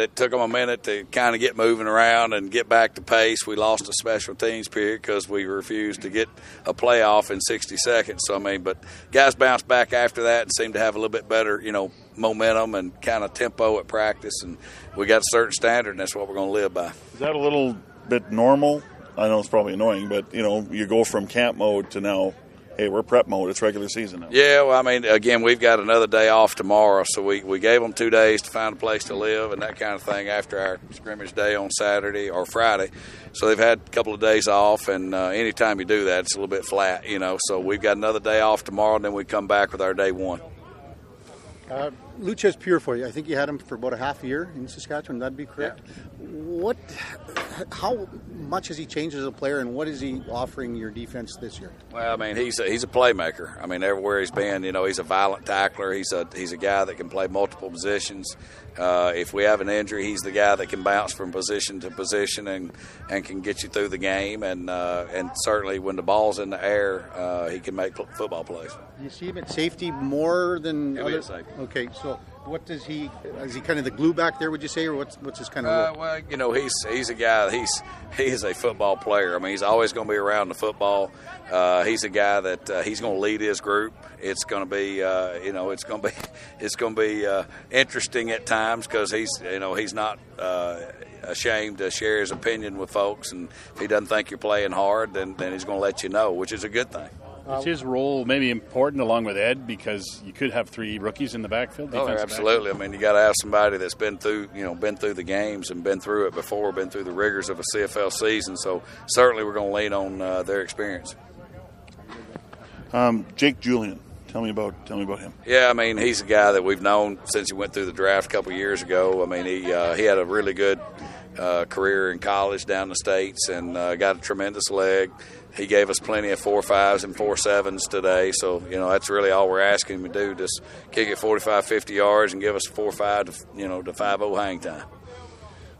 it took them a minute to kind of get moving around and get back to pace. We lost a special teams period because we refused to get a playoff in 60 seconds. So I mean, but guys bounced back after that and seemed to have a little bit better, you know, momentum and kind of tempo at practice, and we got a certain standard, and that's what we're going to live by. Is that a little bit normal? I know it's probably annoying, but you know, you go from camp mode to now hey, we're prep mode. It's regular season now. Yeah, well, I mean, again, we've got another day off tomorrow, so we, we gave them two days to find a place to live and that kind of thing after our scrimmage day on Saturday or Friday. So they've had a couple of days off, and uh, anytime you do that, it's a little bit flat, you know. So we've got another day off tomorrow, and then we come back with our day one. Uh, Loucheiz Purifoy, I think you had him for about a half year in Saskatchewan. That'd be correct. Yeah. What, how much has he changed as a player, and what is he offering your defense this year? Well, I mean, he's a, he's a playmaker. I mean, everywhere he's been, you know, he's a violent tackler. He's a he's a guy that can play multiple positions. Uh, if we have an injury, he's the guy that can bounce from position to position and, and can get you through the game. And uh, and certainly when the ball's in the air, uh, he can make football plays. You see him at safety more than He'll other. Okay, so what does he? Is he kind of the glue back there? Would you say, or what's what's his kind of? Uh, well, you know, he's he's a guy. He's he is a football player. I mean, he's always going to be around the football. Uh, he's a guy that uh, he's going to lead his group. It's going to be, uh, you know, it's going to be, it's going to be uh, interesting at times because he's, you know, he's not uh, ashamed to share his opinion with folks, and if he doesn't think you're playing hard, then then he's going to let you know, which is a good thing. Is his role maybe important along with Ed because you could have three rookies in the backfield? Oh, absolutely. Backfield? I mean, you got to have somebody that's been through, you know, been through the games and been through it before, been through the rigors of a CFL season. So certainly, we're going to lean on uh, their experience. Um, Jake Julien. Tell me about tell me about him. Yeah, I mean he's a guy that we've known since he went through the draft a couple years ago. I mean he uh, he had a really good uh, career in college down the states and uh, got a tremendous leg. He gave us plenty of four fives and four sevens today, so you know that's really all we're asking him to do: just kick it 45, 50 yards and give us four five to you know to five zero hang time.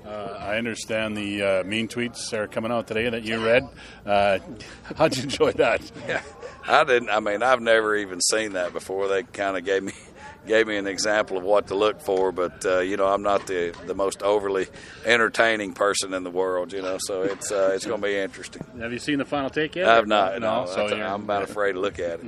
Uh, I understand the uh, mean tweets are coming out today that you read. Uh, how'd you enjoy that? Yeah, I didn't. I mean, I've never even seen that before. They kind of gave me gave me an example of what to look for, but uh, you know, I'm not the the most overly entertaining person in the world. You know, so it's uh, it's going to be interesting. Have you seen the final take yet? I've not. No, no so I'm about afraid to look at it.